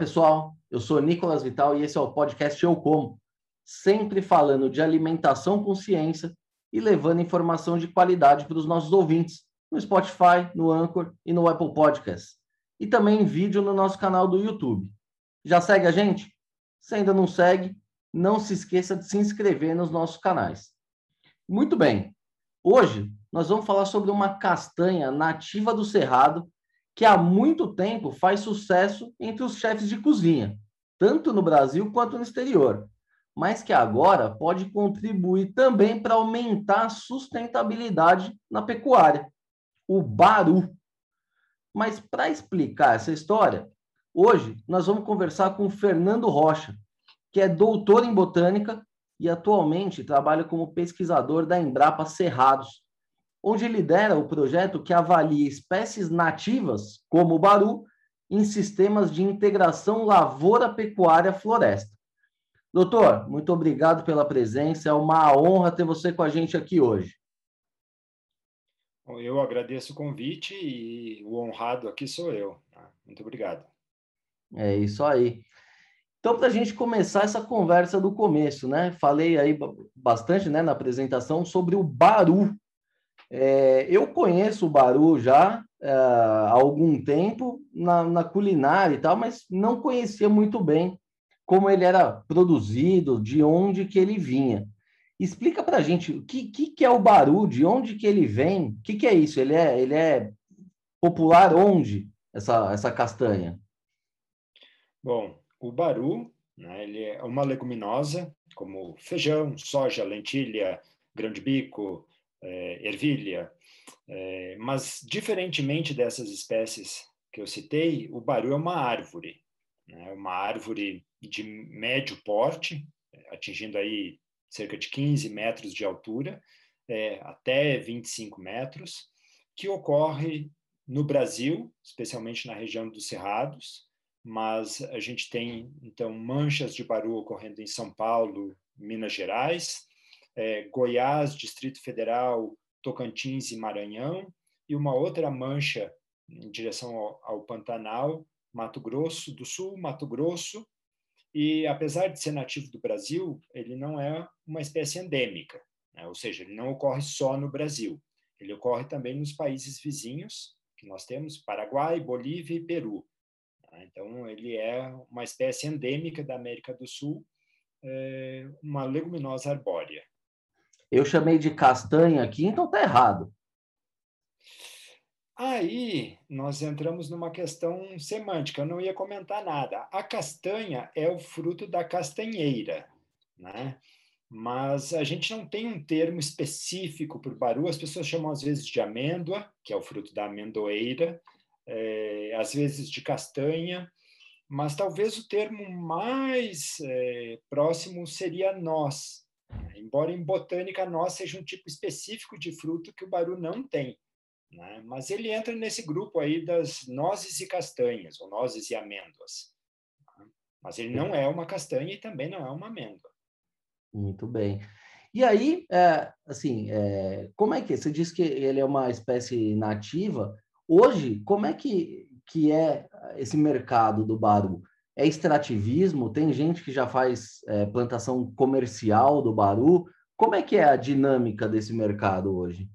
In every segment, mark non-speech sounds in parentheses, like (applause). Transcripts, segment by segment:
pessoal. Eu sou Nicolas Vital e esse é o podcast Eu Como, sempre falando de alimentação com ciência e levando informação de qualidade para os nossos ouvintes no Spotify, no Anchor e no Apple Podcasts. E também em vídeo no nosso canal do YouTube. Já segue a gente? Se ainda não segue, não se esqueça de se inscrever nos nossos canais. Muito bem. Hoje nós vamos falar sobre uma castanha nativa do Cerrado que há muito tempo faz sucesso entre os chefes de cozinha, tanto no Brasil quanto no exterior, mas que agora pode contribuir também para aumentar a sustentabilidade na pecuária, o baru. Mas para explicar essa história, hoje nós vamos conversar com Fernando Rocha, que é doutor em botânica e atualmente trabalha como pesquisador da Embrapa Cerrados, onde lidera o projeto que avalia espécies nativas, como o baru, em sistemas de integração lavoura-pecuária-floresta. Doutor, muito obrigado pela presença, é uma honra ter você com a gente aqui hoje. Eu agradeço o convite e o honrado aqui sou eu. Tá? Muito obrigado. É isso aí. Então, para a gente começar essa conversa do começo, né? Falei aí bastante né, na apresentação sobre o Baru, é, eu conheço o Baru já é, há algum tempo na, na, culinária e tal, mas não conhecia muito bem como ele era produzido, de onde que ele vinha. Explica para a gente o que, que, que, é o Baru, de onde que ele vem, o que, que é isso? Ele é, ele é popular onde, essa, essa castanha? Bom, o Baru né, ele é uma leguminosa, como feijão, soja, lentilha, grão de bico, é, ervilha. É, mas, diferentemente dessas espécies que eu citei, o baru é uma árvore, né? uma árvore de médio porte, atingindo aí cerca de 15 metros de altura, é, até 25 metros, que ocorre no Brasil, especialmente na região dos Cerrados, mas a gente tem, então, manchas de baru ocorrendo em São Paulo, Minas Gerais, é, Goiás, Distrito Federal, Tocantins e Maranhão, e uma outra mancha em direção ao, ao Pantanal, Mato Grosso do Sul, Mato Grosso, e apesar de ser nativo do Brasil, ele não é uma espécie endêmica, né? ou seja, ele não ocorre só no Brasil, ele ocorre também nos países vizinhos, que nós temos Paraguai, Bolívia e Peru. Tá? Então, ele é uma espécie endêmica da América do Sul, é uma leguminosa arbórea. Eu chamei de castanha aqui, então tá errado. Aí nós entramos numa questão semântica, eu não ia comentar nada. A castanha é o fruto da castanheira, né? Mas a gente não tem um termo específico para o baru, as pessoas chamam às vezes de amêndoa, que é o fruto da amendoeira, é, às vezes de castanha, mas talvez o termo mais é, próximo seria noz, Embora em botânica nós seja um tipo específico de fruto que o baru não tem. Né? Mas ele entra nesse grupo aí das nozes e castanhas, ou nozes e amêndoas. Mas ele não é uma castanha e também não é uma amêndoa. Muito bem. E aí, é, assim, é, como é que você disse que ele é uma espécie nativa? Hoje, como é que, que é esse mercado do baru? É extrativismo? Tem gente que já faz é, plantação comercial do baru. Como é que é a dinâmica desse mercado hoje?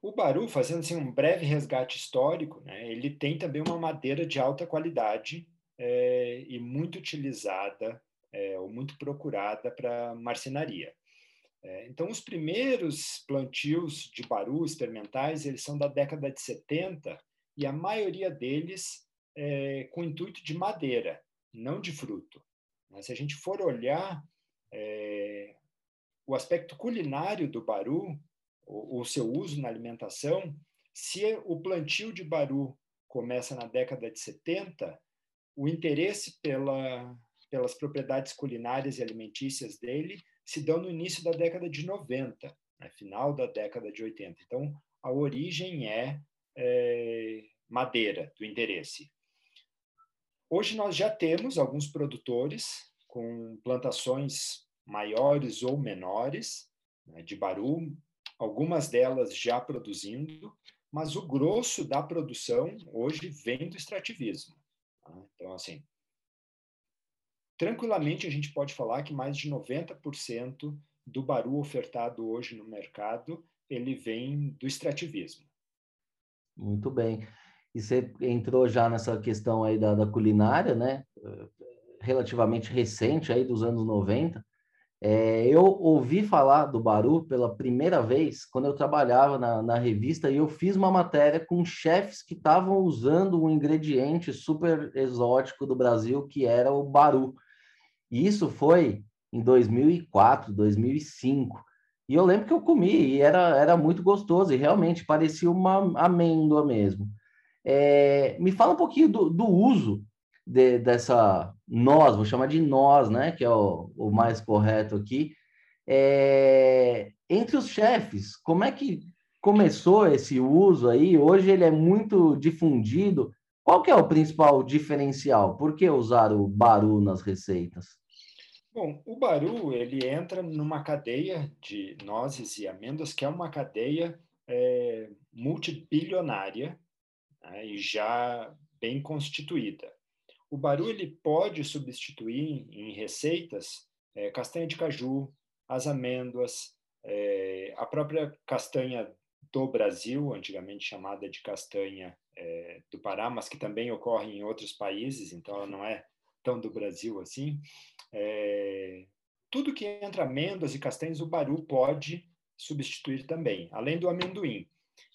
O baru, fazendo assim, um breve resgate histórico, né, ele tem também uma madeira de alta qualidade é, e muito utilizada é, ou muito procurada para marcenaria. É, então, os primeiros plantios de baru experimentais, eles são da década de 70 e a maioria deles é, com intuito de madeira não de fruto. Mas se a gente for olhar é, o aspecto culinário do baru, o, o seu uso na alimentação, se o plantio de baru começa na década de 70, o interesse pela, pelas propriedades culinárias e alimentícias dele se dão no início da década de 90, né, final da década de 80. Então, a origem é, é madeira do interesse. Hoje nós já temos alguns produtores com plantações maiores ou menores né, de baru, algumas delas já produzindo, mas o grosso da produção hoje vem do extrativismo. Tá? Então, assim, tranquilamente a gente pode falar que mais de 90% do baru ofertado hoje no mercado ele vem do extrativismo. Muito bem. E você entrou já nessa questão aí da, da culinária, né? Relativamente recente, aí dos anos 90. É, eu ouvi falar do Baru pela primeira vez quando eu trabalhava na, na revista e eu fiz uma matéria com chefes que estavam usando um ingrediente super exótico do Brasil, que era o Baru. E isso foi em 2004, 2005. E eu lembro que eu comi e era, era muito gostoso e realmente parecia uma amêndoa mesmo. É, me fala um pouquinho do, do uso de, dessa nós, vou chamar de nós, né, que é o, o mais correto aqui, é, entre os chefes, como é que começou esse uso aí? Hoje ele é muito difundido. Qual que é o principal diferencial? Por que usar o baru nas receitas? Bom, o baru ele entra numa cadeia de nozes e amêndoas que é uma cadeia é, multibilionária né, e já bem constituída. O baru ele pode substituir em receitas é, castanha de caju, as amêndoas, é, a própria castanha do Brasil, antigamente chamada de castanha é, do Pará, mas que também ocorre em outros países, então ela não é tão do Brasil assim. É, tudo que entra amêndoas e castanhas, o baru pode substituir também, além do amendoim.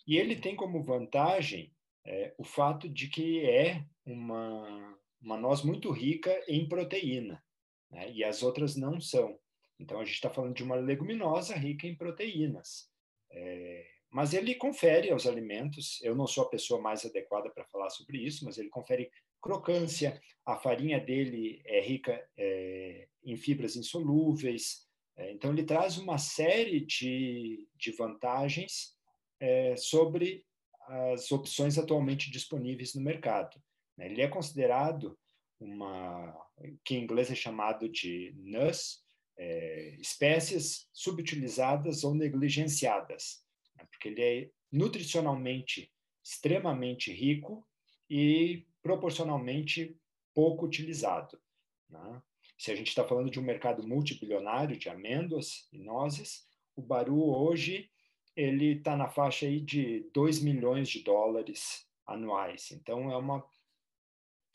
E ele tem como vantagem é, o fato de que é uma uma noz muito rica em proteína, né? e as outras não são. Então, a gente está falando de uma leguminosa rica em proteínas. É, mas ele confere aos alimentos, eu não sou a pessoa mais adequada para falar sobre isso, mas ele confere crocância, a farinha dele é rica é, em fibras insolúveis, é, então ele traz uma série de, de vantagens é, sobre as opções atualmente disponíveis no mercado. Né? Ele é considerado uma, que em inglês é chamado de NUS, é, espécies subutilizadas ou negligenciadas, né? porque ele é nutricionalmente extremamente rico e proporcionalmente pouco utilizado. Né? Se a gente está falando de um mercado multibilionário de amêndoas e nozes, o Baru hoje ele está na faixa aí de 2 milhões de dólares anuais. Então, é uma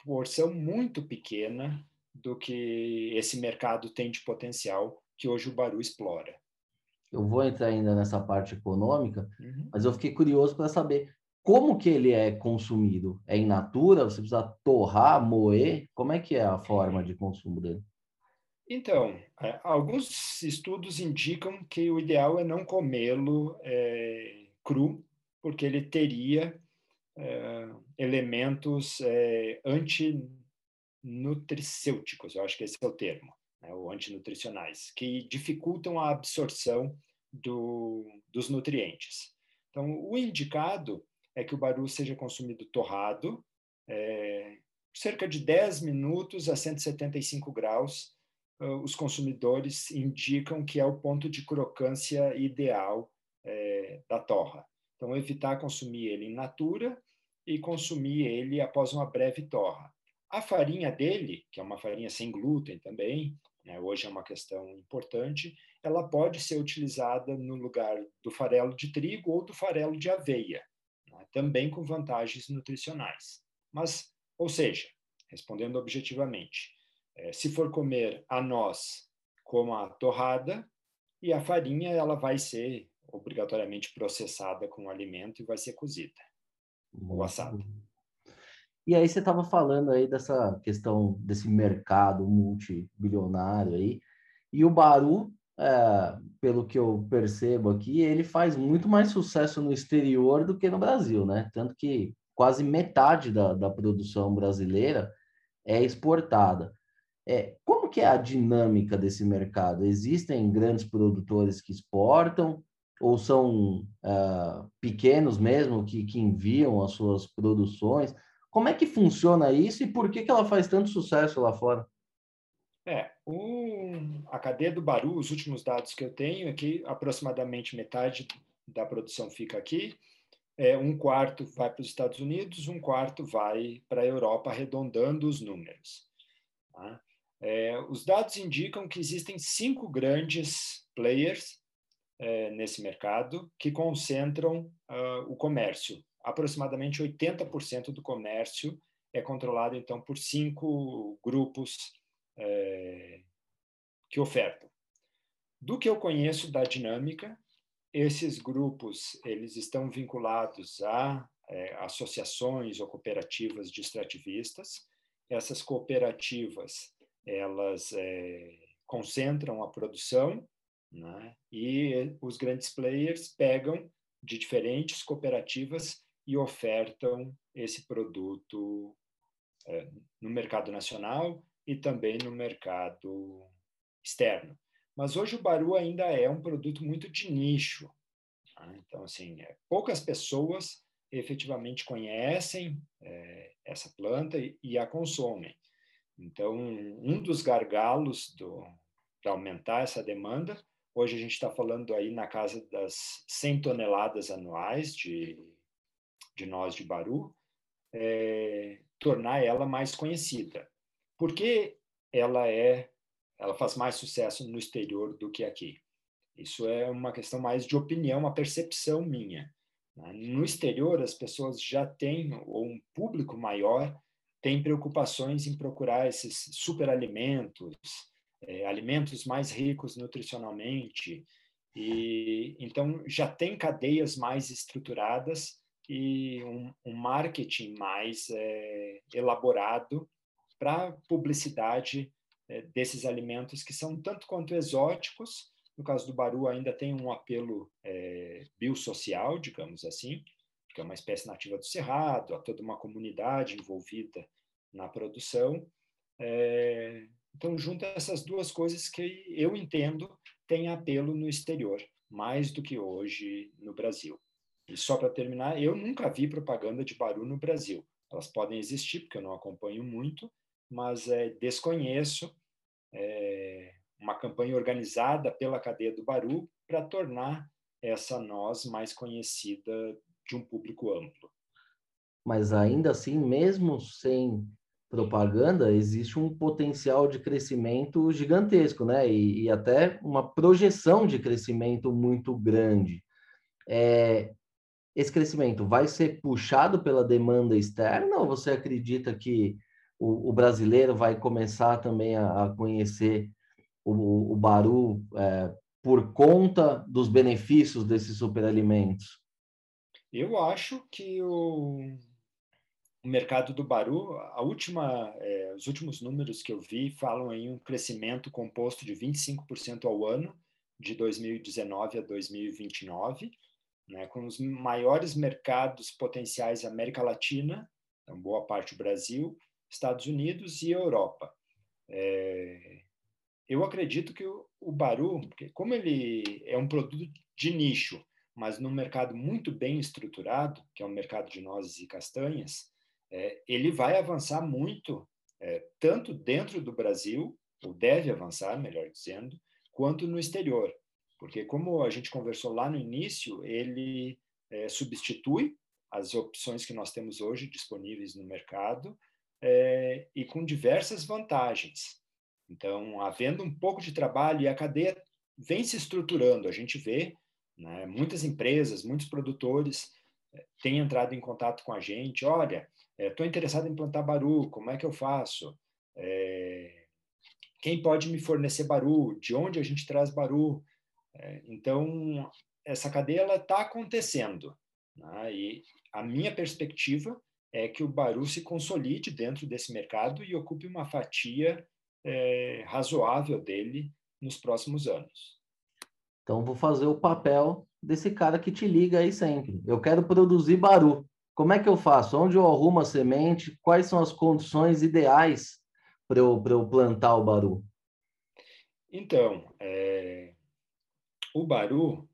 porção muito pequena do que esse mercado tem de potencial que hoje o Baru explora. Eu vou entrar ainda nessa parte econômica, uhum. mas eu fiquei curioso para saber como que ele é consumido. É in natura? Você precisa torrar, moer? Como é que é a forma de consumo dele? Então, é, alguns estudos indicam que o ideal é não comê-lo é, cru, porque ele teria é, elementos é, antinutricêuticos, eu acho que esse é o termo, né, ou antinutricionais, que dificultam a absorção do, dos nutrientes. Então, o indicado é que o baru seja consumido torrado, é, cerca de 10 minutos a 175 graus, os consumidores indicam que é o ponto de crocância ideal é, da torra. Então, evitar consumir ele in natura e consumir ele após uma breve torra. A farinha dele, que é uma farinha sem glúten também, né, hoje é uma questão importante, ela pode ser utilizada no lugar do farelo de trigo ou do farelo de aveia, né, também com vantagens nutricionais. Mas, ou seja, respondendo objetivamente, é, se for comer a noz como a torrada, e a farinha ela vai ser obrigatoriamente processada com o alimento e vai ser cozida ou assado. E aí você estava falando aí dessa questão desse mercado multibilionário aí, e o Baru, é, pelo que eu percebo aqui, ele faz muito mais sucesso no exterior do que no Brasil, né? Tanto que quase metade da, da produção brasileira é exportada. É, como que é a dinâmica desse mercado? Existem grandes produtores que exportam? ou são uh, pequenos mesmo que, que enviam as suas produções? Como é que funciona isso e por que, que ela faz tanto sucesso lá fora? É, um, a cadeia do Baru, os últimos dados que eu tenho é que aproximadamente metade da produção fica aqui, é, um quarto vai para os Estados Unidos, um quarto vai para a Europa, arredondando os números. Tá? É, os dados indicam que existem cinco grandes players é, nesse mercado que concentram uh, o comércio. Aproximadamente 80% do comércio é controlado, então, por cinco grupos é, que ofertam. Do que eu conheço da dinâmica, esses grupos eles estão vinculados a é, associações ou cooperativas de extrativistas. Essas cooperativas elas é, concentram a produção né? e os grandes players pegam de diferentes cooperativas e ofertam esse produto é, no mercado nacional e também no mercado externo. Mas hoje o baru ainda é um produto muito de nicho. Tá? Então, assim, é, poucas pessoas efetivamente conhecem é, essa planta e, e, a consomem. Então, um dos gargalos para aumentar essa demanda, hoje a gente está falando aí na casa das 100 toneladas anuais de, de noz de baru, é, tornar ela mais conhecida. Por que ela é, ela faz mais sucesso no exterior do que aqui? Isso é uma questão mais de opinião, uma percepção minha. Né? No exterior, as pessoas já têm, ou um público maior, tem preocupações em procurar esses superalimentos, é, alimentos mais ricos nutricionalmente, e então já tem cadeias mais estruturadas e um, um marketing mais é, elaborado para publicidade é, desses alimentos que são tanto quanto exóticos. No caso do baru, ainda tem um apelo é, biosocial, digamos assim, que é uma espécie nativa do cerrado, há toda uma comunidade envolvida na produção. É, então, junta essas duas coisas que eu entendo têm apelo no exterior, mais do que hoje no Brasil. E só para terminar, eu nunca vi propaganda de Baru no Brasil. Elas podem existir, porque eu não acompanho muito, mas é, desconheço é, uma campanha organizada pela cadeia do Baru para tornar essa noz mais conhecida de um público amplo. Mas ainda assim, mesmo sem propaganda, existe um potencial de crescimento gigantesco, né? E, e até uma projeção de crescimento muito grande. É, esse crescimento vai ser puxado pela demanda externa ou você acredita que o, o brasileiro vai começar também a, a conhecer o, o Baru é, por conta dos benefícios desses superalimentos? Eu acho que o, mercado do Baru, a última, é, os últimos números que eu vi falam em um crescimento composto de 25% ao ano, de 2019 a 2029 né, com os maiores mercados potenciais América Latina, então boa parte do Brasil, Estados Unidos e Europa. É, eu acredito que o, o Baru, como ele é um produto de nicho, mas num mercado muito bem estruturado, que é o mercado de nozes e castanhas, é, ele vai avançar muito, é, tanto dentro do Brasil, ou deve avançar, melhor dizendo, quanto no exterior porque como a gente conversou lá no início, ele é, substitui as opções que nós temos hoje disponíveis no mercado é, e com diversas vantagens. Então, havendo um pouco de trabalho e a cadeia vem se estruturando, a gente vê né, muitas empresas, muitos produtores é, têm entrado em contato com a gente. Olha, estou é, interessado em plantar baru, como é que eu faço? É, quem pode me fornecer baru? De onde a gente traz baru? É, então, essa cadeia está acontecendo. Né? E a minha perspectiva é que o Baru se consolide dentro desse mercado e ocupe uma fatia é, razoável dele nos próximos anos. Então, vou fazer o papel desse cara que te liga aí sempre. Eu quero produzir Baru. Como é que eu faço? Onde eu arrumo a semente? Quais são as condições ideais para eu, eu plantar o Baru? Então, é, o baru,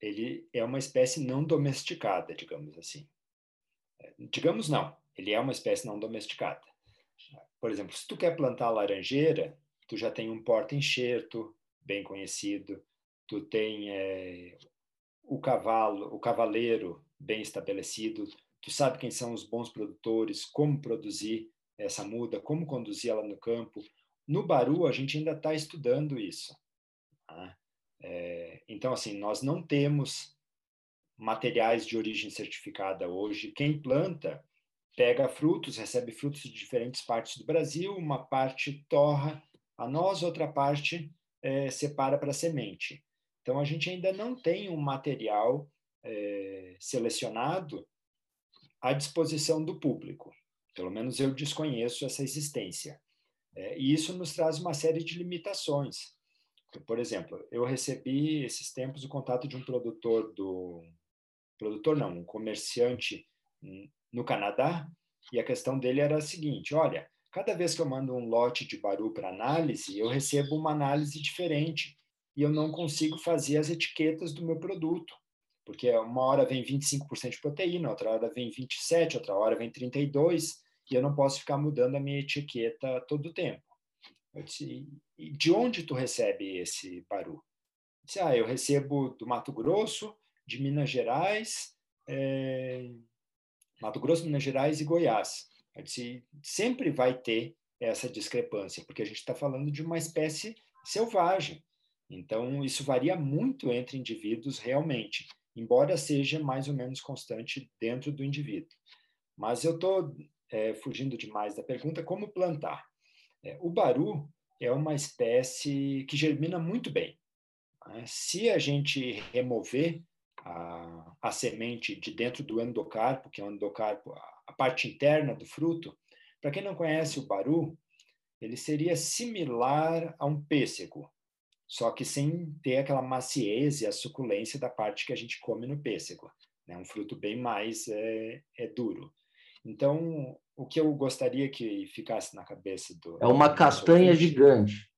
ele é uma espécie não domesticada, digamos assim. É, digamos não, ele é uma espécie não domesticada. Por exemplo, se tu quer plantar laranjeira, tu já tem um porta-enxerto bem conhecido, tu tem é, o cavalo, o cavaleiro bem estabelecido, tu sabe quem são os bons produtores, como produzir essa muda, como conduzir ela no campo. No Baru, a gente ainda está estudando isso. Tá? É, então, assim, nós não temos materiais de origem certificada hoje. Quem planta pega frutos, recebe frutos de diferentes partes do Brasil, uma parte torra a nós, outra parte é, separa para semente. Então, a gente ainda não tem um material é, selecionado à disposição do público. Pelo menos eu desconheço essa existência. É, e isso nos traz uma série de limitações. Por exemplo, eu recebi esses tempos o contato de um produtor do produtor não, um comerciante no Canadá, e a questão dele era a seguinte: olha, cada vez que eu mando um lote de baru para análise, eu recebo uma análise diferente e eu não consigo fazer as etiquetas do meu produto, porque uma hora vem 25% de proteína, outra hora vem 27, outra hora vem 32, e eu não posso ficar mudando a minha etiqueta todo o tempo. Eu disse, de onde tu recebe esse baru? Eu disse, ah, eu recebo do Mato Grosso, de Minas Gerais, é, Mato Grosso, Minas Gerais e Goiás. Disse, sempre vai ter essa discrepância, porque a gente está falando de uma espécie selvagem. Então, isso varia muito entre indivíduos realmente, embora seja mais ou menos constante dentro do indivíduo. Mas eu estou é, fugindo demais da pergunta, como plantar? É, o baru é uma espécie que germina muito bem. Né? Se a gente remover a, a semente de dentro do endocarpo, que é o endocarpo, a parte interna do fruto, para quem não conhece o baru, ele seria similar a um pêssego, só que sem ter aquela maciez e a suculência da parte que a gente come no pêssego. É né? um fruto bem mais é, é, duro. Então, o que eu gostaria que ficasse na cabeça do. É uma castanha gigante.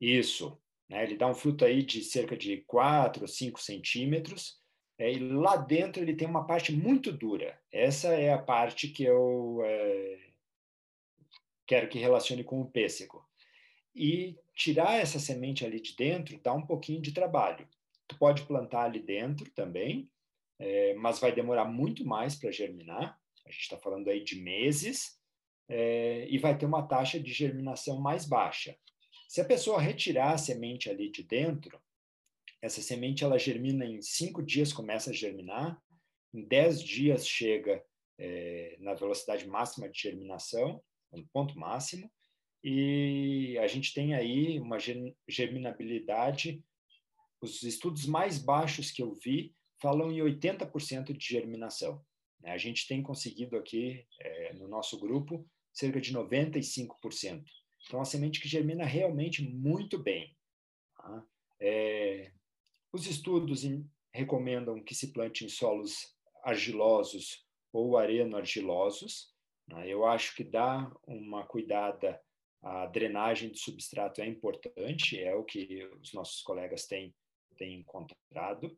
Isso. Né? Ele dá um fruto aí de cerca de 4 ou 5 centímetros, é, e lá dentro ele tem uma parte muito dura. Essa é a parte que eu é, quero que relacione com o pêssego. E tirar essa semente ali de dentro dá um pouquinho de trabalho. Tu pode plantar ali dentro também, é, mas vai demorar muito mais para germinar. A gente está falando aí de meses, é, e vai ter uma taxa de germinação mais baixa. Se a pessoa retirar a semente ali de dentro, essa semente ela germina em cinco dias, começa a germinar, em dez dias chega é, na velocidade máxima de germinação, no ponto máximo, e a gente tem aí uma germinabilidade. Os estudos mais baixos que eu vi falam em 80% de germinação. Né? A gente tem conseguido aqui, é, no nosso grupo, cerca de 95%. Então, a semente que germina realmente muito bem. Tá? É, os estudos recomendam que se plante em solos argilosos ou areno-argilosos. Né? Eu acho que dá uma cuidada, a drenagem de substrato é importante, é o que os nossos colegas têm, têm encontrado.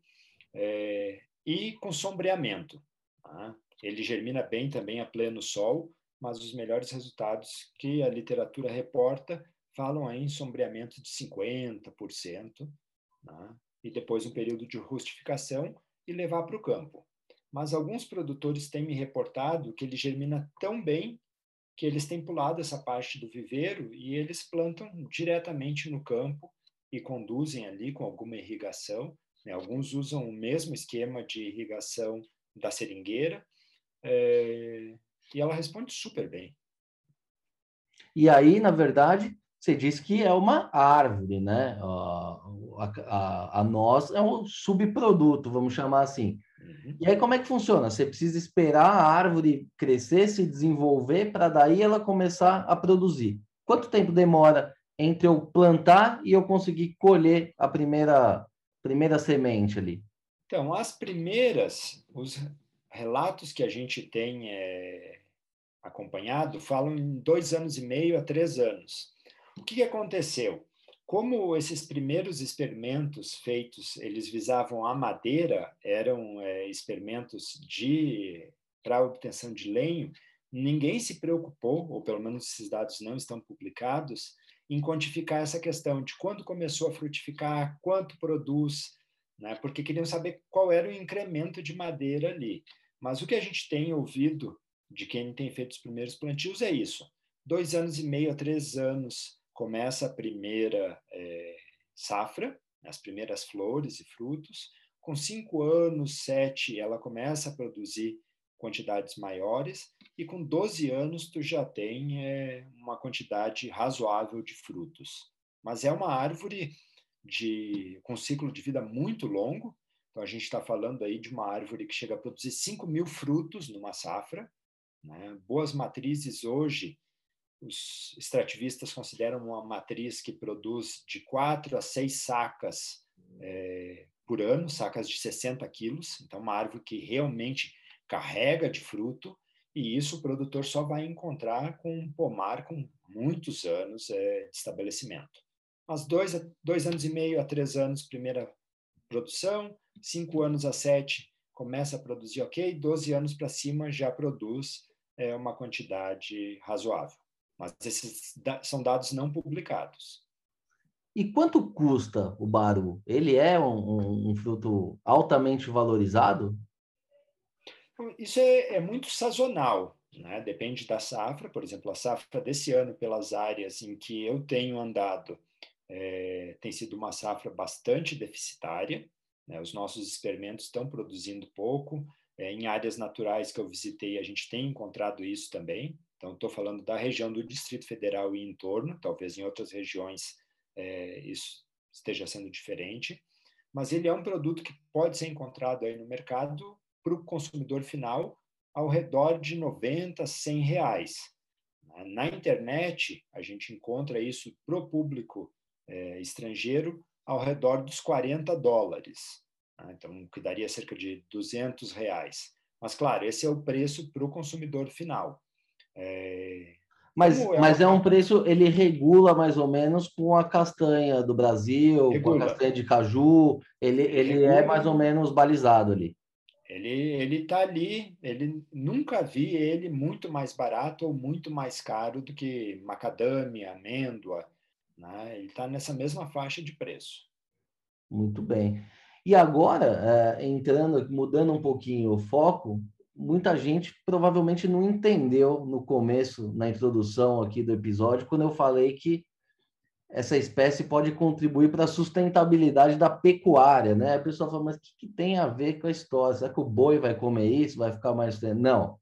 É, e com sombreamento. Tá? Ele germina bem também a pleno sol, mas os melhores resultados que a literatura reporta falam em sombreamento de 50%, né? e depois um período de rustificação e levar para o campo. Mas alguns produtores têm me reportado que ele germina tão bem que eles têm pulado essa parte do viveiro e eles plantam diretamente no campo e conduzem ali com alguma irrigação. Né? Alguns usam o mesmo esquema de irrigação da seringueira, é, e ela responde super bem. E aí, na verdade, você diz que é uma árvore, né? A, a, a noz é um subproduto, vamos chamar assim. Uhum. E aí, como é que funciona? Você precisa esperar a árvore crescer, se desenvolver, para daí ela começar a produzir. Quanto tempo demora entre eu plantar e eu conseguir colher a primeira, primeira semente ali? Então, as primeiras, os relatos que a gente tem é, acompanhado falam em dois anos e meio a três anos. O que, que aconteceu? Como esses primeiros experimentos feitos, eles visavam a madeira, eram é, experimentos de para obtenção de lenho, ninguém se preocupou, ou pelo menos esses dados não estão publicados, em quantificar essa questão de quando começou a frutificar, quanto produz, né? porque queriam saber qual era o incremento de madeira ali. Mas o que a gente tem ouvido de quem tem feito os primeiros plantios é isso: dois anos e meio a três anos começa a primeira é, safra, as primeiras flores e frutos. Com cinco anos, sete, ela começa a produzir quantidades maiores e com 12 anos tu já tem é, uma quantidade razoável de frutos. Mas é uma árvore de, com ciclo de vida muito longo, então a gente está falando aí de uma árvore que chega a produzir 5 mil frutos numa safra. Né? Boas matrizes hoje, os extrativistas consideram uma matriz que produz de 4 a 6 sacas é, por ano, sacas de 60 quilos, então uma árvore que realmente carrega de fruto, e isso o produtor só vai encontrar com um pomar com muitos anos é, de estabelecimento. Mas dois, dois anos e meio a três anos, primeira produção, cinco anos a sete, começa a produzir ok, 12 anos para cima já produz é, uma quantidade razoável. Mas esses são dados não publicados. E quanto custa o baru? Ele é um, um, um fruto altamente valorizado? Isso é, é muito sazonal, né? depende da safra. Por exemplo, a safra desse ano, pelas áreas em que eu tenho andado, é, tem sido uma safra bastante deficitária. Né? Os nossos experimentos estão produzindo pouco. É, em áreas naturais que eu visitei, a gente tem encontrado isso também. Então, estou falando da região do Distrito Federal e em torno, talvez em outras regiões é, isso esteja sendo diferente. Mas ele é um produto que pode ser encontrado aí no mercado para o consumidor final ao redor de 90, 100 reais. Na internet, a gente encontra isso para o público é, estrangeiro ao redor dos 40 dólares. Né? Então, que daria cerca de 200 reais. Mas, claro, esse é o preço para o consumidor final. É... Mas, é, mas é um preço, ele regula mais ou menos com a castanha do Brasil, regula. com a castanha de caju, ele, ele é mais ou menos balizado ali. Ele ele está ali, ele nunca vi ele muito mais barato ou muito mais caro do que macadâmia, amêndoa, né? Ele está nessa mesma faixa de preço. Muito bem. E agora, é, entrando, mudando um pouquinho o foco, muita gente provavelmente não entendeu no começo, na introdução aqui do episódio, quando eu falei que essa espécie pode contribuir para a sustentabilidade da pecuária, né? A pessoa fala, mas o que, que, tem a ver com a história? Será que o boi vai comer isso? Vai ficar mais... Não.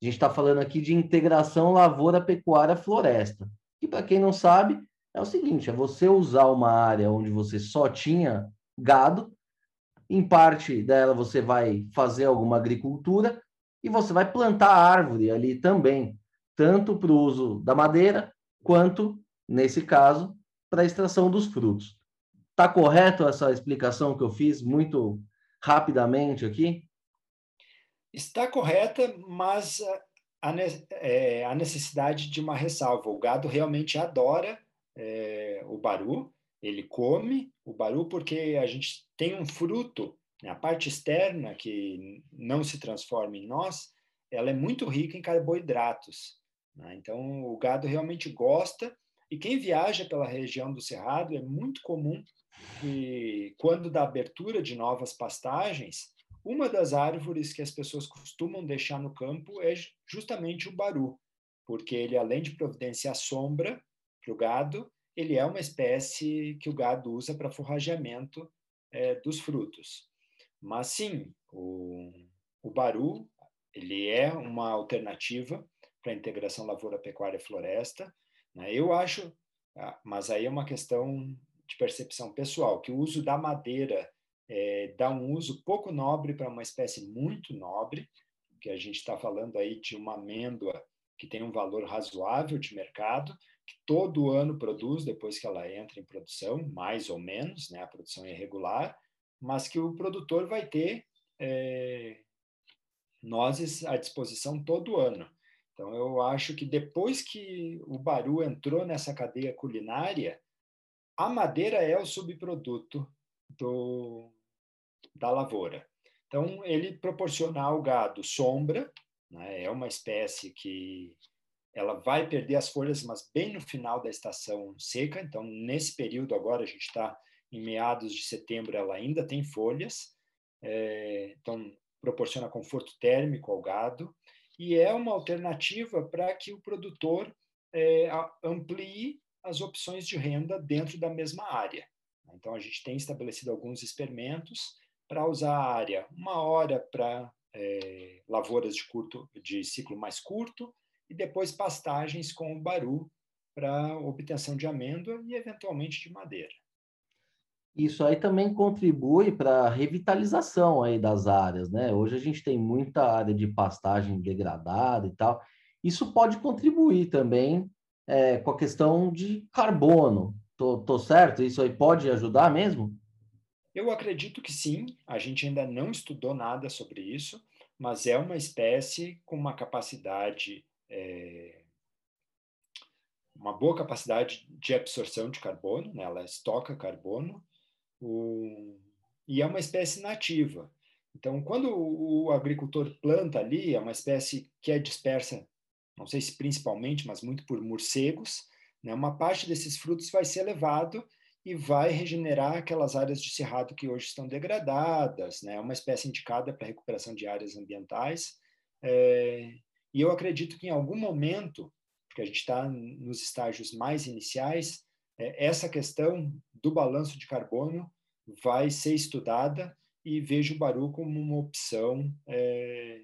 A gente está falando aqui de integração lavoura-pecuária-floresta. E para quem não sabe, é o seguinte, é você usar uma área onde você só tinha gado, em parte dela você vai fazer alguma agricultura e você vai plantar árvore ali também, tanto para o uso da madeira quanto nesse caso, para a extração dos frutos. Está correto essa explicação que eu fiz muito rapidamente aqui? Está correta, mas a, é, a necessidade de uma ressalva. O gado realmente adora é, o baru, ele come o baru porque a gente tem um fruto, né? a parte externa que não se transforma em nós, ela é muito rica em carboidratos. Né? Então, o gado realmente gosta e quem viaja pela região do Cerrado é muito comum que, quando da abertura de novas pastagens, uma das árvores que as pessoas costumam deixar no campo é justamente o baru, porque ele, além de providenciar sombra para o gado, ele é uma espécie que o gado usa para forrageamento é, dos frutos. Mas sim, o, o baru ele é uma alternativa para a integração lavoura-pecuária-floresta, né? Eu acho, ah, mas aí é uma questão de percepção pessoal, que o uso da madeira é, dá um uso pouco nobre para uma espécie muito nobre, que a gente está falando aí de uma amêndoa que tem um valor razoável de mercado, que todo ano produz depois que ela entra em produção, mais ou menos, né? a produção é irregular, mas que o produtor vai ter é, nozes à disposição todo ano. Então, eu acho que depois que o Baru entrou nessa cadeia culinária, a madeira é o subproduto do, da lavoura. Então, ele proporciona ao gado sombra, né? é uma espécie que ela vai perder as folhas, mas bem no final da estação seca. Então, nesse período agora, a gente está em meados de setembro, ela ainda tem folhas. É, então, proporciona conforto térmico ao gado e é uma alternativa para que o produtor é, amplie as opções de renda dentro da mesma área. Então, a gente tem estabelecido alguns experimentos para usar a área uma hora para é, lavouras de, curto, de ciclo mais curto e depois pastagens com o baru para obtenção de amêndoa e, eventualmente, de madeira. Isso aí também contribui para a revitalização aí das áreas, né? Hoje a gente tem muita área de pastagem degradada e tal. Isso pode contribuir também é, com a questão de carbono. Tô, tô certo? Isso aí pode ajudar mesmo? Eu acredito que sim. A gente ainda não estudou nada sobre isso, mas é uma espécie com uma capacidade é, uma boa capacidade de absorção de carbono, né? ela estoca carbono, o, e é uma espécie nativa. Então, quando o agricultor planta ali, é uma espécie que é dispersa, não sei se principalmente, mas muito por morcegos, né? uma parte desses frutos vai ser levado e vai regenerar aquelas áreas de cerrado que hoje estão degradadas, né? É uma espécie indicada para recuperação de áreas ambientais. É, e eu acredito que em algum momento porque a gente está nos estágios mais iniciais, é, essa questão do balanço de carbono vai ser estudada e vejo o Baru como uma opção é,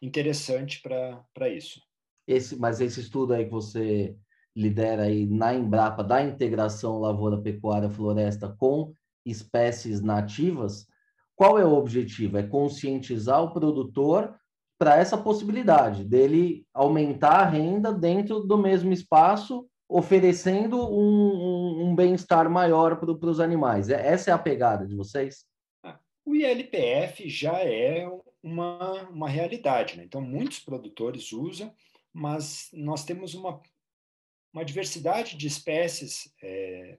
interessante para isso. Esse, mas esse estudo aí que você lidera aí na Embrapa da integração lavoura, pecuária, floresta com espécies nativas, qual é o objetivo? É conscientizar o produtor para essa possibilidade dele aumentar a renda dentro do mesmo espaço, oferecendo um, um, um bem-estar maior para os animais. É, essa é a pegada de vocês? Ah, o ILPF já é uma, uma realidade, né? então muitos produtores usam, mas nós temos uma, uma diversidade de espécies é,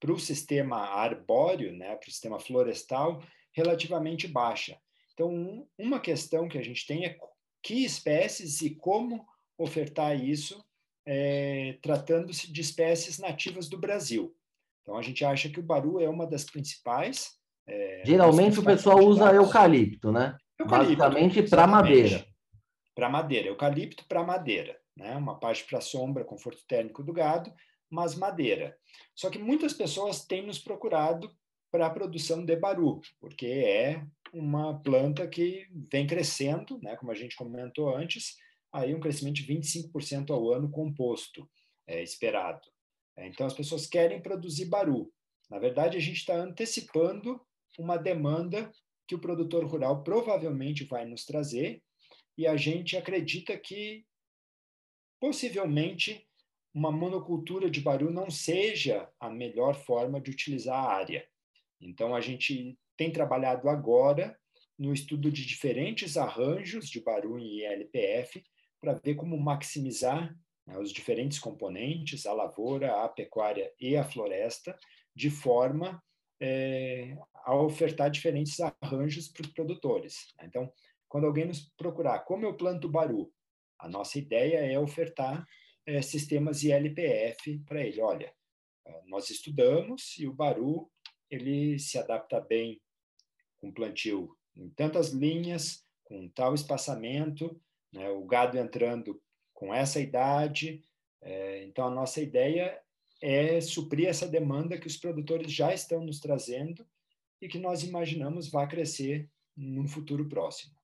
para o sistema arbóreo, né, para o sistema florestal, relativamente baixa. Então, uma questão que a gente tem é que espécies e como ofertar isso, é, tratando-se de espécies nativas do Brasil. Então, a gente acha que o baru é uma das principais. É, Geralmente o pessoal usa eucalipto, né? Eucalipto, Basicamente para madeira. Para madeira, eucalipto para madeira, né? Uma parte para sombra, conforto térmico do gado, mas madeira. Só que muitas pessoas têm nos procurado para a produção de baru, porque é uma planta que vem crescendo, né, como a gente comentou antes, aí um crescimento de 25% ao ano composto, é, esperado. É, então, as pessoas querem produzir baru. Na verdade, a gente está antecipando uma demanda que o produtor rural provavelmente vai nos trazer, e a gente acredita que, possivelmente, uma monocultura de baru não seja a melhor forma de utilizar a área. Então, a gente tem trabalhado agora no estudo de diferentes arranjos de barulho e LPF para ver como maximizar né, os diferentes componentes, a lavoura, a pecuária e a floresta, de forma é, a ofertar diferentes arranjos para os produtores. Então, quando alguém nos procurar como eu planto baru, a nossa ideia é ofertar é, sistemas ILPF para ele. Olha, nós estudamos e o baru ele se adapta bem com plantio em tantas linhas, com tal espaçamento, né, o gado entrando com essa idade. É, então, a nossa ideia é suprir essa demanda que os produtores já estão nos trazendo e que nós imaginamos vai crescer num futuro próximo.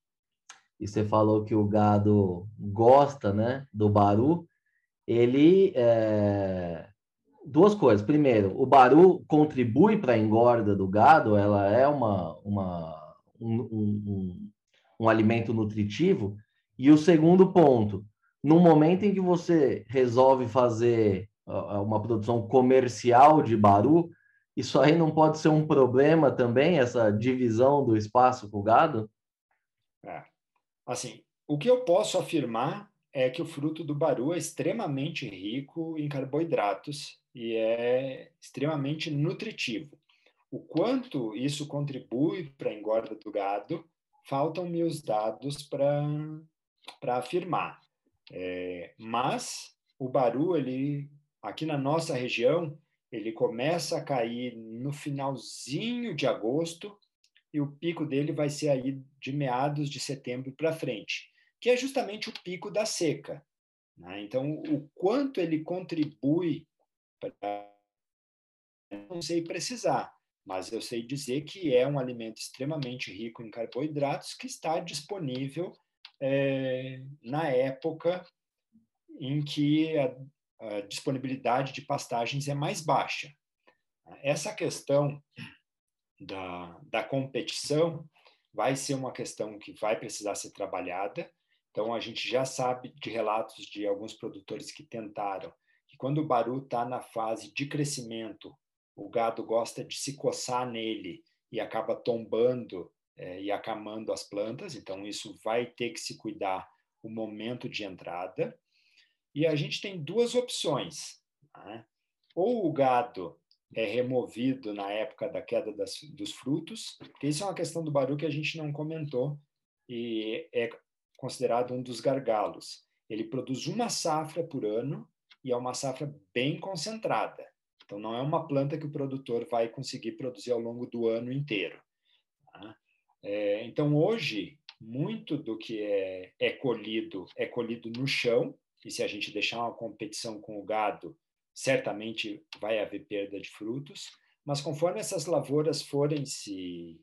E você falou que o gado gosta né, do baru. Ele é, duas coisas. Primeiro, o baru contribui para a engorda do gado, ela é uma, uma, um, um, um, alimento nutritivo. E o segundo ponto, no momento em que você resolve fazer uma produção comercial de baru, isso aí não pode ser um problema também, essa divisão do espaço com o gado? É. Assim, o que eu posso afirmar é que o fruto do baru é extremamente rico em carboidratos e é extremamente nutritivo. O quanto isso contribui para a engorda do gado, faltam-me os dados para afirmar. É, mas o baru, ele, aqui na nossa região, ele começa a cair no finalzinho de agosto e o pico dele vai ser aí de meados de setembro para frente, que é justamente o pico da seca. Né? Então, o quanto ele contribui Não sei precisar, mas eu sei dizer que é um alimento extremamente rico em carboidratos que está disponível é, na época em que a, a disponibilidade de pastagens é mais baixa. Essa questão da, da competição vai ser uma questão que vai precisar ser trabalhada. Então, a gente já sabe de relatos de alguns produtores que tentaram quando o baru está na fase de crescimento, o gado gosta de se coçar nele e acaba tombando é, e acamando as plantas. Então, isso vai ter que se cuidar o momento de entrada. E a gente tem duas opções. Né? Ou o gado é removido na época da queda das, dos frutos, que isso é uma questão do barulho que a gente não comentou e é considerado um dos gargalos. Ele produz uma safra por ano e é uma safra bem concentrada. Então, não é uma planta que o produtor vai conseguir produzir ao longo do ano inteiro. Tá? É, então, hoje, muito do que é, é colhido é colhido no chão, e se a gente deixar uma competição com o gado, certamente vai haver perda de frutos, mas conforme essas lavouras forem se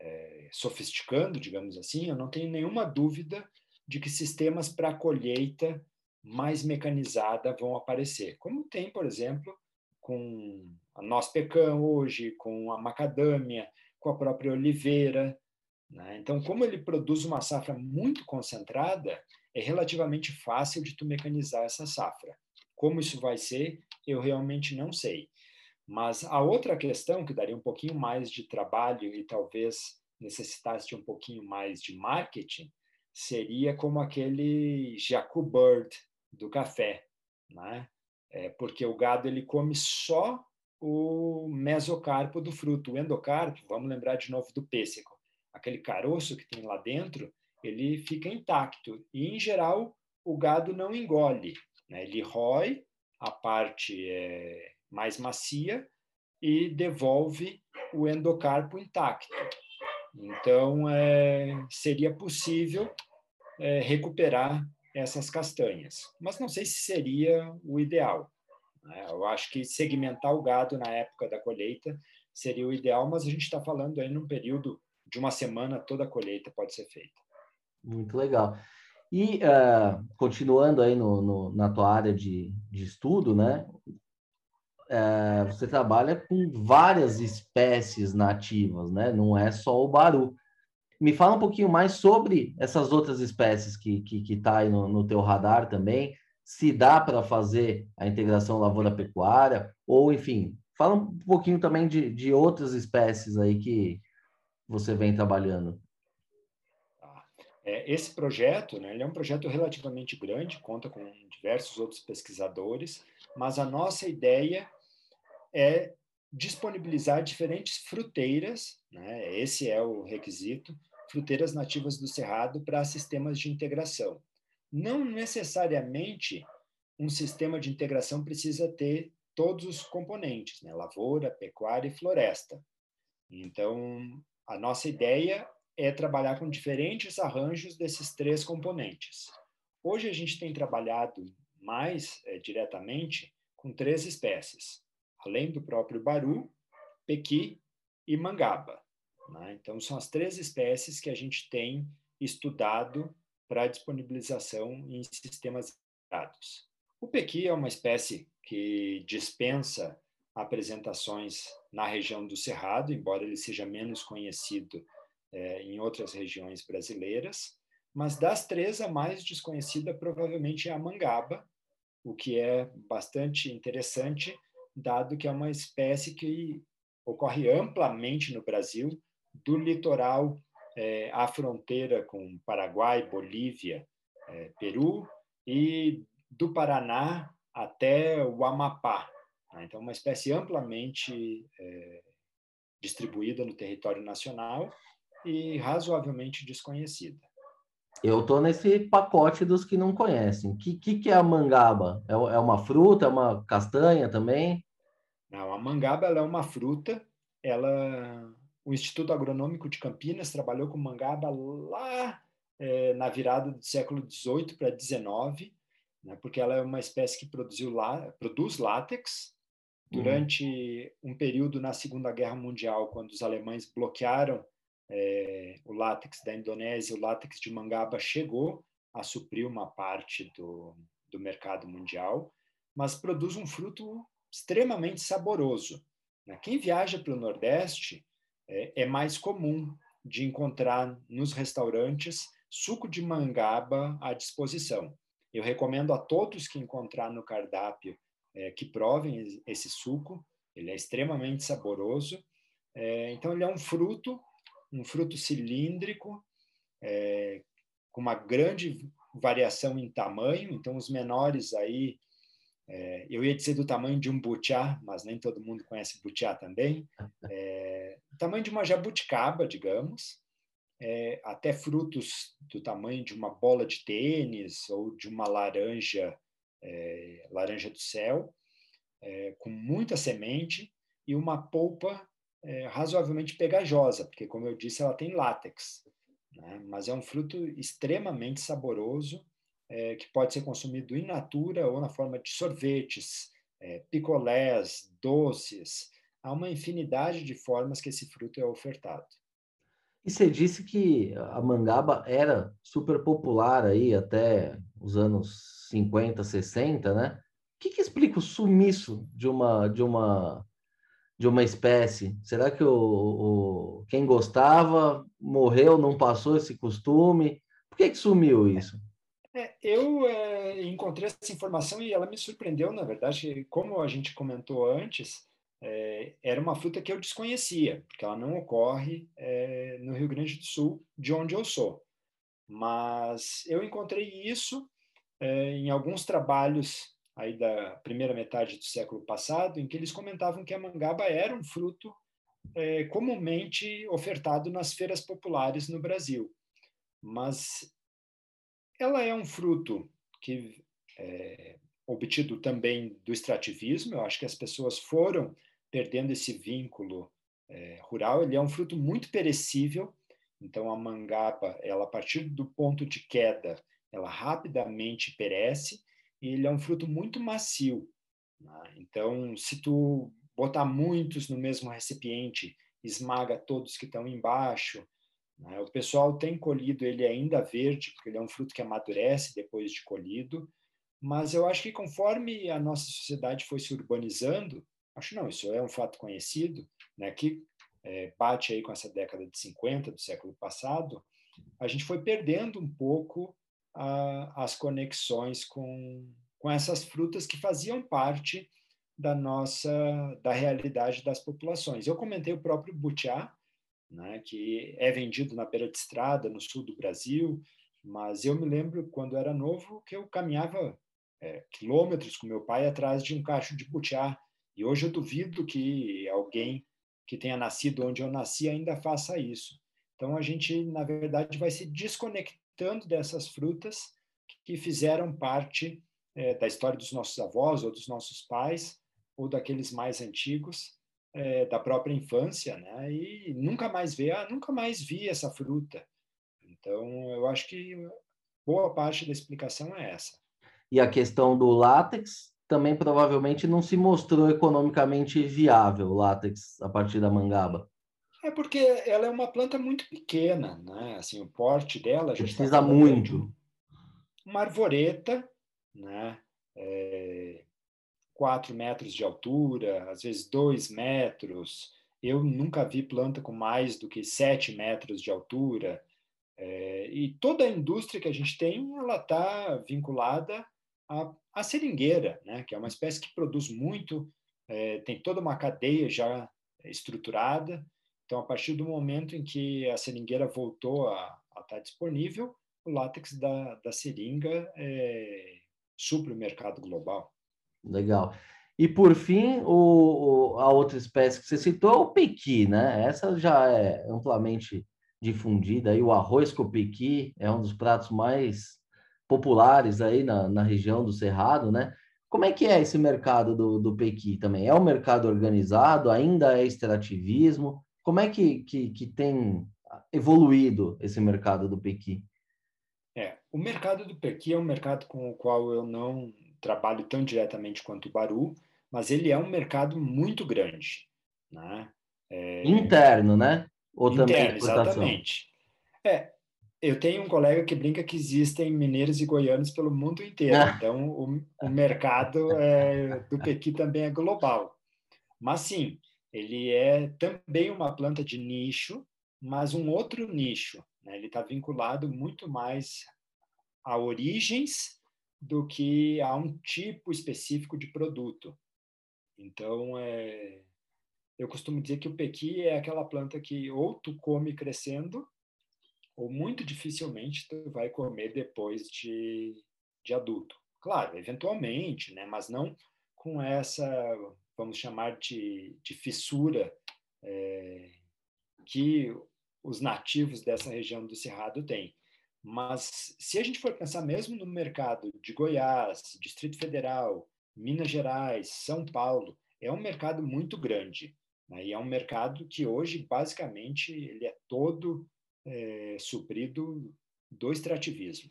é, sofisticando, digamos assim, eu não tenho nenhuma dúvida de que sistemas para colheita mais mecanizada vão aparecer, como tem, por exemplo, com a noz pecan hoje, com a macadâmia, com a própria oliveira. Né? Então, como ele produz uma safra muito concentrada, é relativamente fácil de tu mecanizar essa safra. Como isso vai ser, eu realmente não sei. Mas a outra questão, que daria um pouquinho mais de trabalho e talvez necessitasse de um pouquinho mais de marketing, seria como aquele Jacu Bird do café, né? É porque o gado ele come só o mesocarpo do fruto, o endocarpo, vamos lembrar de novo do pêssego, aquele caroço que tem lá dentro, ele fica intacto e em geral o gado não engole, né? Ele rói a parte é, mais macia e devolve o endocarpo intacto. Então, é, seria possível é, recuperar essas castanhas, mas não sei se seria o ideal. Né? Eu acho que segmentar o gado na época da colheita seria o ideal, mas a gente está falando aí num período de uma semana, toda a colheita pode ser feita. Muito legal. E uh, continuando aí no, no, na tua área de, de estudo, né? Uh, você trabalha com várias espécies nativas, né? Não é só o baru. Me fala um pouquinho mais sobre essas outras espécies que que, que tá aí no, no teu radar também. Se dá para fazer a integração lavoura-pecuária, ou enfim, fala um pouquinho também de, de outras espécies aí que você vem trabalhando. É, esse projeto né, é um projeto relativamente grande, conta com diversos outros pesquisadores, mas a nossa ideia é disponibilizar diferentes fruteiras, né, esse é o requisito, fruteiras nativas do Cerrado para sistemas de integração. Não necessariamente um sistema de integração precisa ter todos os componentes, né, lavoura, pecuária e floresta. Então, a nossa ideia é trabalhar com diferentes arranjos desses três componentes. Hoje a gente tem trabalhado mais é, diretamente com três espécies, além do próprio baru, pequi e mangaba. Né? Então, são as três espécies que a gente tem estudado para disponibilização em sistemas dados. O pequi é uma espécie que dispensa apresentações na região do Cerrado, embora ele seja menos conhecido é, em outras regiões brasileiras, mas das três, a mais desconhecida provavelmente é a mangaba, o que é bastante interessante, dado que é uma espécie que ocorre amplamente no Brasil, do litoral é, à fronteira com Paraguai, Bolívia, é, Peru, e do Paraná até o Amapá. Né? Então, uma espécie amplamente é, distribuída no território nacional e razoavelmente desconhecida. Eu estou nesse pacote dos que não conhecem. O que, que, que, é a mangaba? É, é uma fruta, é uma castanha também? Não, a mangaba é uma fruta. Ela, o Instituto Agronômico de Campinas trabalhou com mangaba lá é, na virada do século XVIII para XIX né, porque ela é uma espécie que produziu lá, produz látex. Durante uhum. um período na Segunda Guerra Mundial, quando os alemães bloquearam é, o látex da Indonésia, o látex de Mangaba chegou a suprir uma parte do, do mercado mundial, mas produz um fruto extremamente saboroso. Né. Quem viaja para o Nordeste é, é mais comum de encontrar nos restaurantes suco de mangaba à disposição. Eu recomendo a todos que encontrar no cardápio é, que provem esse suco. Ele é extremamente saboroso. É, então, ele é um fruto, um fruto cilíndrico, é, com uma grande variação em tamanho. Então, os menores aí, é, eu ia dizer do tamanho de um butiá, mas nem todo mundo conhece butiá também. É, tamanho de uma jabuticaba, digamos é, até frutos do tamanho de uma bola de tênis ou de uma laranja, é, laranja do céu, é, com muita semente e uma polpa é, razoavelmente pegajosa, porque, como eu disse, ela tem látex. Né? Mas é um fruto extremamente saboroso, é, que pode ser consumido in natura ou na forma de sorvetes, é, picolés, doces. Há uma infinidade de formas que esse fruto é ofertado. E você disse que a mangaba era super popular aí até os anos 50, 60, né? O que, que explica o sumiço de uma de uma de uma espécie? Será que o, o quem gostava morreu, não passou esse costume? Por que, que sumiu isso? É, eu é, encontrei essa informação e ela me surpreendeu, na verdade, como a gente comentou antes, é, era uma fruta que eu desconhecia, porque ela não ocorre é, no Rio Grande do Sul, de onde eu sou. Mas eu encontrei isso é, em alguns trabalhos aí da primeira metade do século passado, em que eles comentavam que a mangaba era um fruto é, comumente ofertado nas feiras populares no Brasil. Mas ela é um fruto que é, obtido também do extrativismo. Eu acho que as pessoas foram perdendo esse vínculo é, rural. Ele é um fruto muito perecível, então a mangaba, ela a partir do ponto de queda, ela rapidamente perece ele é um fruto muito macio. Né? Então, se tu botar muitos no mesmo recipiente, esmaga todos que estão embaixo. Né? O pessoal tem colhido ele ainda verde, porque ele é um fruto que amadurece depois de colhido. Mas eu acho que conforme a nossa sociedade foi se urbanizando, Acho não, isso é um fato conhecido, né, que é, bate aí com essa década de 50 do século passado, a gente foi perdendo um pouco a, as conexões com, com essas frutas que faziam parte da nossa da realidade das populações. Eu comentei o próprio butiá, né, que é vendido na beira de estrada no sul do Brasil, mas eu me lembro quando era novo que eu caminhava é, quilômetros com meu pai atrás de um cacho de butiá e hoje eu duvido que alguém que tenha nascido onde eu nasci ainda faça isso. Então a gente, na verdade, vai se desconectando dessas frutas que fizeram parte é, da história dos nossos avós ou dos nossos pais ou daqueles mais antigos é, da própria infância, né? E nunca mais vê, ah, nunca mais vi essa fruta. Então eu acho que boa parte da explicação é essa. E a questão do látex também provavelmente não se mostrou economicamente viável o látex a partir da mangaba. É porque ela é uma planta muito pequena, né? Assim, o porte dela a gente tá precisa tá muito. Uma arvoreta, né? É, quatro metros de altura, às vezes dois metros. Eu nunca vi planta com mais do que sete metros de altura. É, e toda a indústria que a gente tem, ela está vinculada a, a seringueira, né, que é uma espécie que produz muito, é, tem toda uma cadeia já estruturada. Então, a partir do momento em que a seringueira voltou a, a estar disponível, o látex da, da seringa é, supre o mercado global. Legal. E por fim, o, o, a outra espécie que você citou é o pequi, né? Essa já é amplamente difundida. E o arroz com pequi é um dos pratos mais populares aí na, na região do Cerrado, né? Como é que é esse mercado do, do Pequi também? É um mercado organizado? Ainda é extrativismo? Como é que, que, que tem evoluído esse mercado do Pequi? É, o mercado do pequi é um mercado com o qual eu não trabalho tão diretamente quanto o baru, mas ele é um mercado muito grande, né? É... Interno, né? Ou Interno, exatamente. É, eu tenho um colega que brinca que existem mineiros e goianos pelo mundo inteiro, (laughs) então o, o mercado é, do pequi também é global. Mas sim, ele é também uma planta de nicho, mas um outro nicho. Né? Ele está vinculado muito mais a origens do que a um tipo específico de produto. Então, é, eu costumo dizer que o pequi é aquela planta que ou tu come crescendo, ou muito dificilmente tu vai comer depois de, de adulto. Claro, eventualmente, né? mas não com essa, vamos chamar de, de fissura é, que os nativos dessa região do Cerrado têm. Mas se a gente for pensar mesmo no mercado de Goiás, Distrito Federal, Minas Gerais, São Paulo, é um mercado muito grande. Né? E é um mercado que hoje, basicamente, ele é todo é, suprido do extrativismo.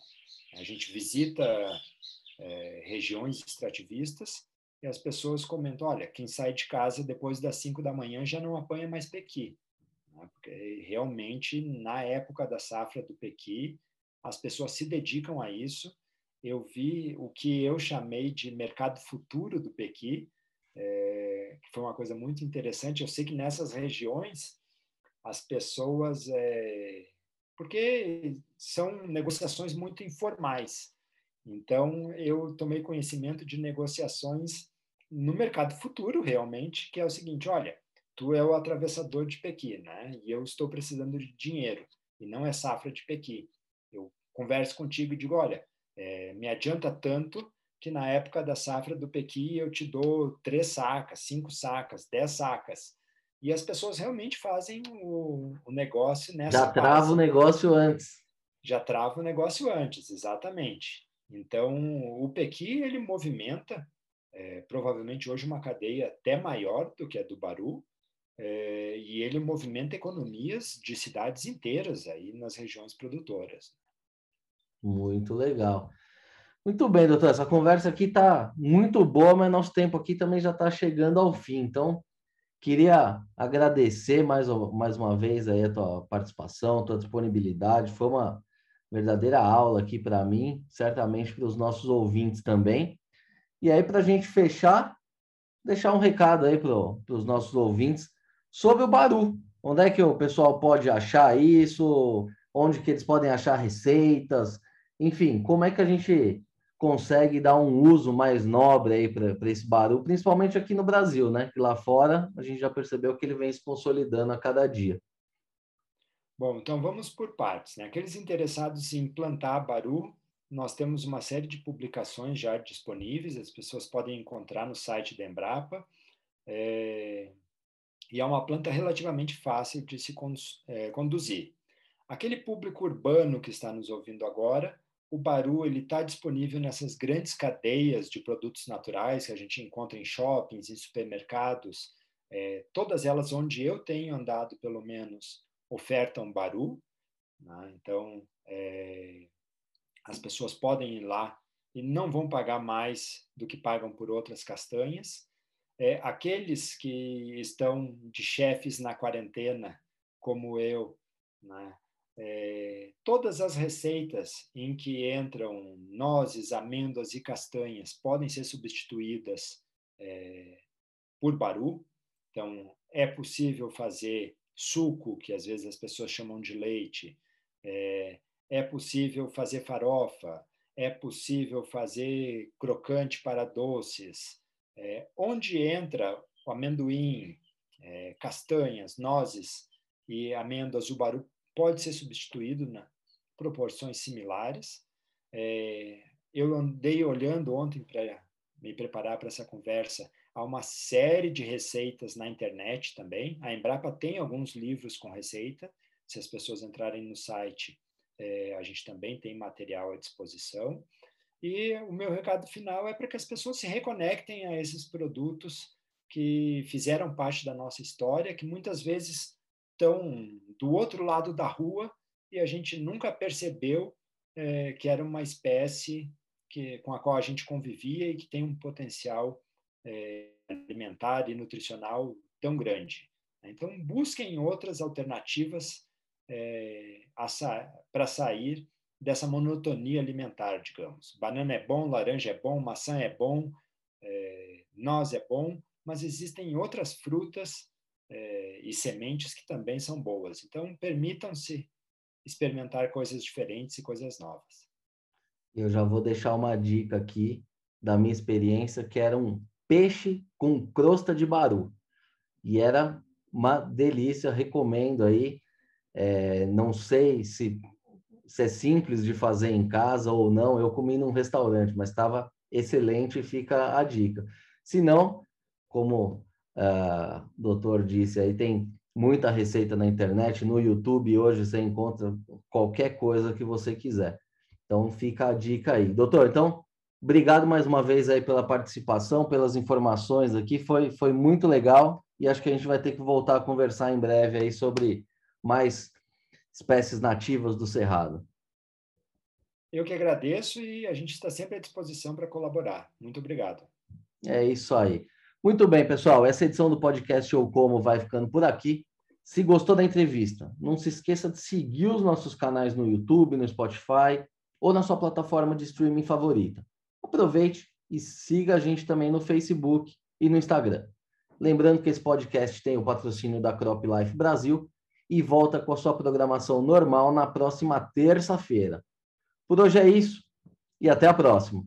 A gente visita é, regiões extrativistas e as pessoas comentam, olha, quem sai de casa depois das 5 da manhã já não apanha mais pequi. Né? Porque realmente, na época da safra do pequi, as pessoas se dedicam a isso. Eu vi o que eu chamei de mercado futuro do pequi, é, que foi uma coisa muito interessante. Eu sei que nessas regiões as pessoas, é, porque são negociações muito informais. Então eu tomei conhecimento de negociações no mercado futuro realmente, que é o seguinte: olha, tu é o atravessador de Pequi, né? E eu estou precisando de dinheiro e não é safra de Pequi. Eu converso contigo e digo, olha, é, me adianta tanto que na época da safra do Pequi eu te dou três sacas, cinco sacas, dez sacas. E as pessoas realmente fazem o, o negócio nessa Já trava o negócio antes. Já trava o negócio antes, exatamente. Então, o Pequi, ele movimenta, é, provavelmente hoje, uma cadeia até maior do que a do Baru, é, e ele movimenta economias de cidades inteiras aí nas regiões produtoras. Muito legal. Muito bem, doutor. Essa conversa aqui está muito boa, mas nosso tempo aqui também já está chegando ao fim. Então, queria agradecer mais, mais uma vez aí a tua participação, a tua disponibilidade. Foi uma verdadeira aula aqui para mim, certamente para os nossos ouvintes também. E aí, para a gente fechar, deixar um recado aí para os nossos ouvintes sobre o Baru. Onde é que o pessoal pode achar isso? Onde que eles podem achar receitas? Enfim, como é que a gente consegue dar um uso mais nobre aí para esse barulho, principalmente aqui no Brasil, né? Que lá fora a gente já percebeu que ele vem se consolidando a cada dia. Bom, então vamos por partes. Né? Aqueles interessados em plantar baru, nós temos uma série de publicações já disponíveis, as pessoas podem encontrar no site da Embrapa. É... E é uma planta relativamente fácil de se é, conduzir. Aquele público urbano que está nos ouvindo agora, o Baru ele está disponível nessas grandes cadeias de produtos naturais que a gente encontra em shoppings, em supermercados, é, todas elas onde eu tenho andado, pelo menos, ofertam Baru. Né? Então, é, as pessoas podem ir lá e não vão pagar mais do que pagam por outras castanhas. É, aqueles que estão de chefes na quarentena, como eu, né? é, todas as receitas em que entram nozes, amêndoas e castanhas podem ser substituídas é, por baru. Então, é possível fazer suco, que às vezes as pessoas chamam de leite, é, possível fazer farofa, é possível fazer crocante para doces. É, onde entra o amendoim, é, castanhas, nozes e amêndoas, o baru pode ser substituído na proporções similares. É, eu andei olhando ontem para me preparar para essa conversa há uma série de receitas na internet também. A Embrapa tem alguns livros com receita. Se as pessoas entrarem no site, é, a gente também tem material à disposição. E o meu recado final é para que as pessoas se reconectem a esses produtos que fizeram parte da nossa história, que muitas vezes estão do outro lado da rua e a gente nunca percebeu é, que era uma espécie que, com a qual a gente convivia e que tem um potencial é, alimentar e nutricional tão grande. Então, busquem outras alternativas é, para sair dessa monotonia alimentar, digamos. Banana é bom, laranja é bom, maçã é bom, é, noz é bom, mas existem outras frutas é, e sementes que também são boas. Então, permitam-se experimentar coisas diferentes e coisas novas. Eu já vou deixar uma dica aqui da minha experiência, que era um peixe com crosta de baru. E era uma delícia, recomendo aí. É, não sei se, se é simples de fazer em casa ou não, eu comi num restaurante, mas estava excelente e fica a dica. Se não, como uh, o doutor disse, aí tem muita receita na internet, no YouTube hoje você encontra qualquer coisa que você quiser. Então fica a dica aí. Doutor, então, obrigado mais uma vez aí pela participação, pelas informações aqui, foi, foi muito legal e acho que a gente vai ter que voltar a conversar em breve aí sobre mais espécies nativas do Cerrado. Eu que agradeço e a gente está sempre à disposição para colaborar. Muito obrigado. É isso aí. Muito bem, pessoal. Essa edição do podcast Ou Como vai ficando por aqui. Se gostou da entrevista, não se esqueça de seguir os nossos canais no YouTube, no Spotify ou na sua plataforma de streaming favorita. Aproveite e siga a gente também no Facebook e no Instagram. Lembrando que esse podcast tem o patrocínio da Crop Life Brasil e volta com a sua programação normal na próxima terça-feira. Por hoje é isso e até a próxima.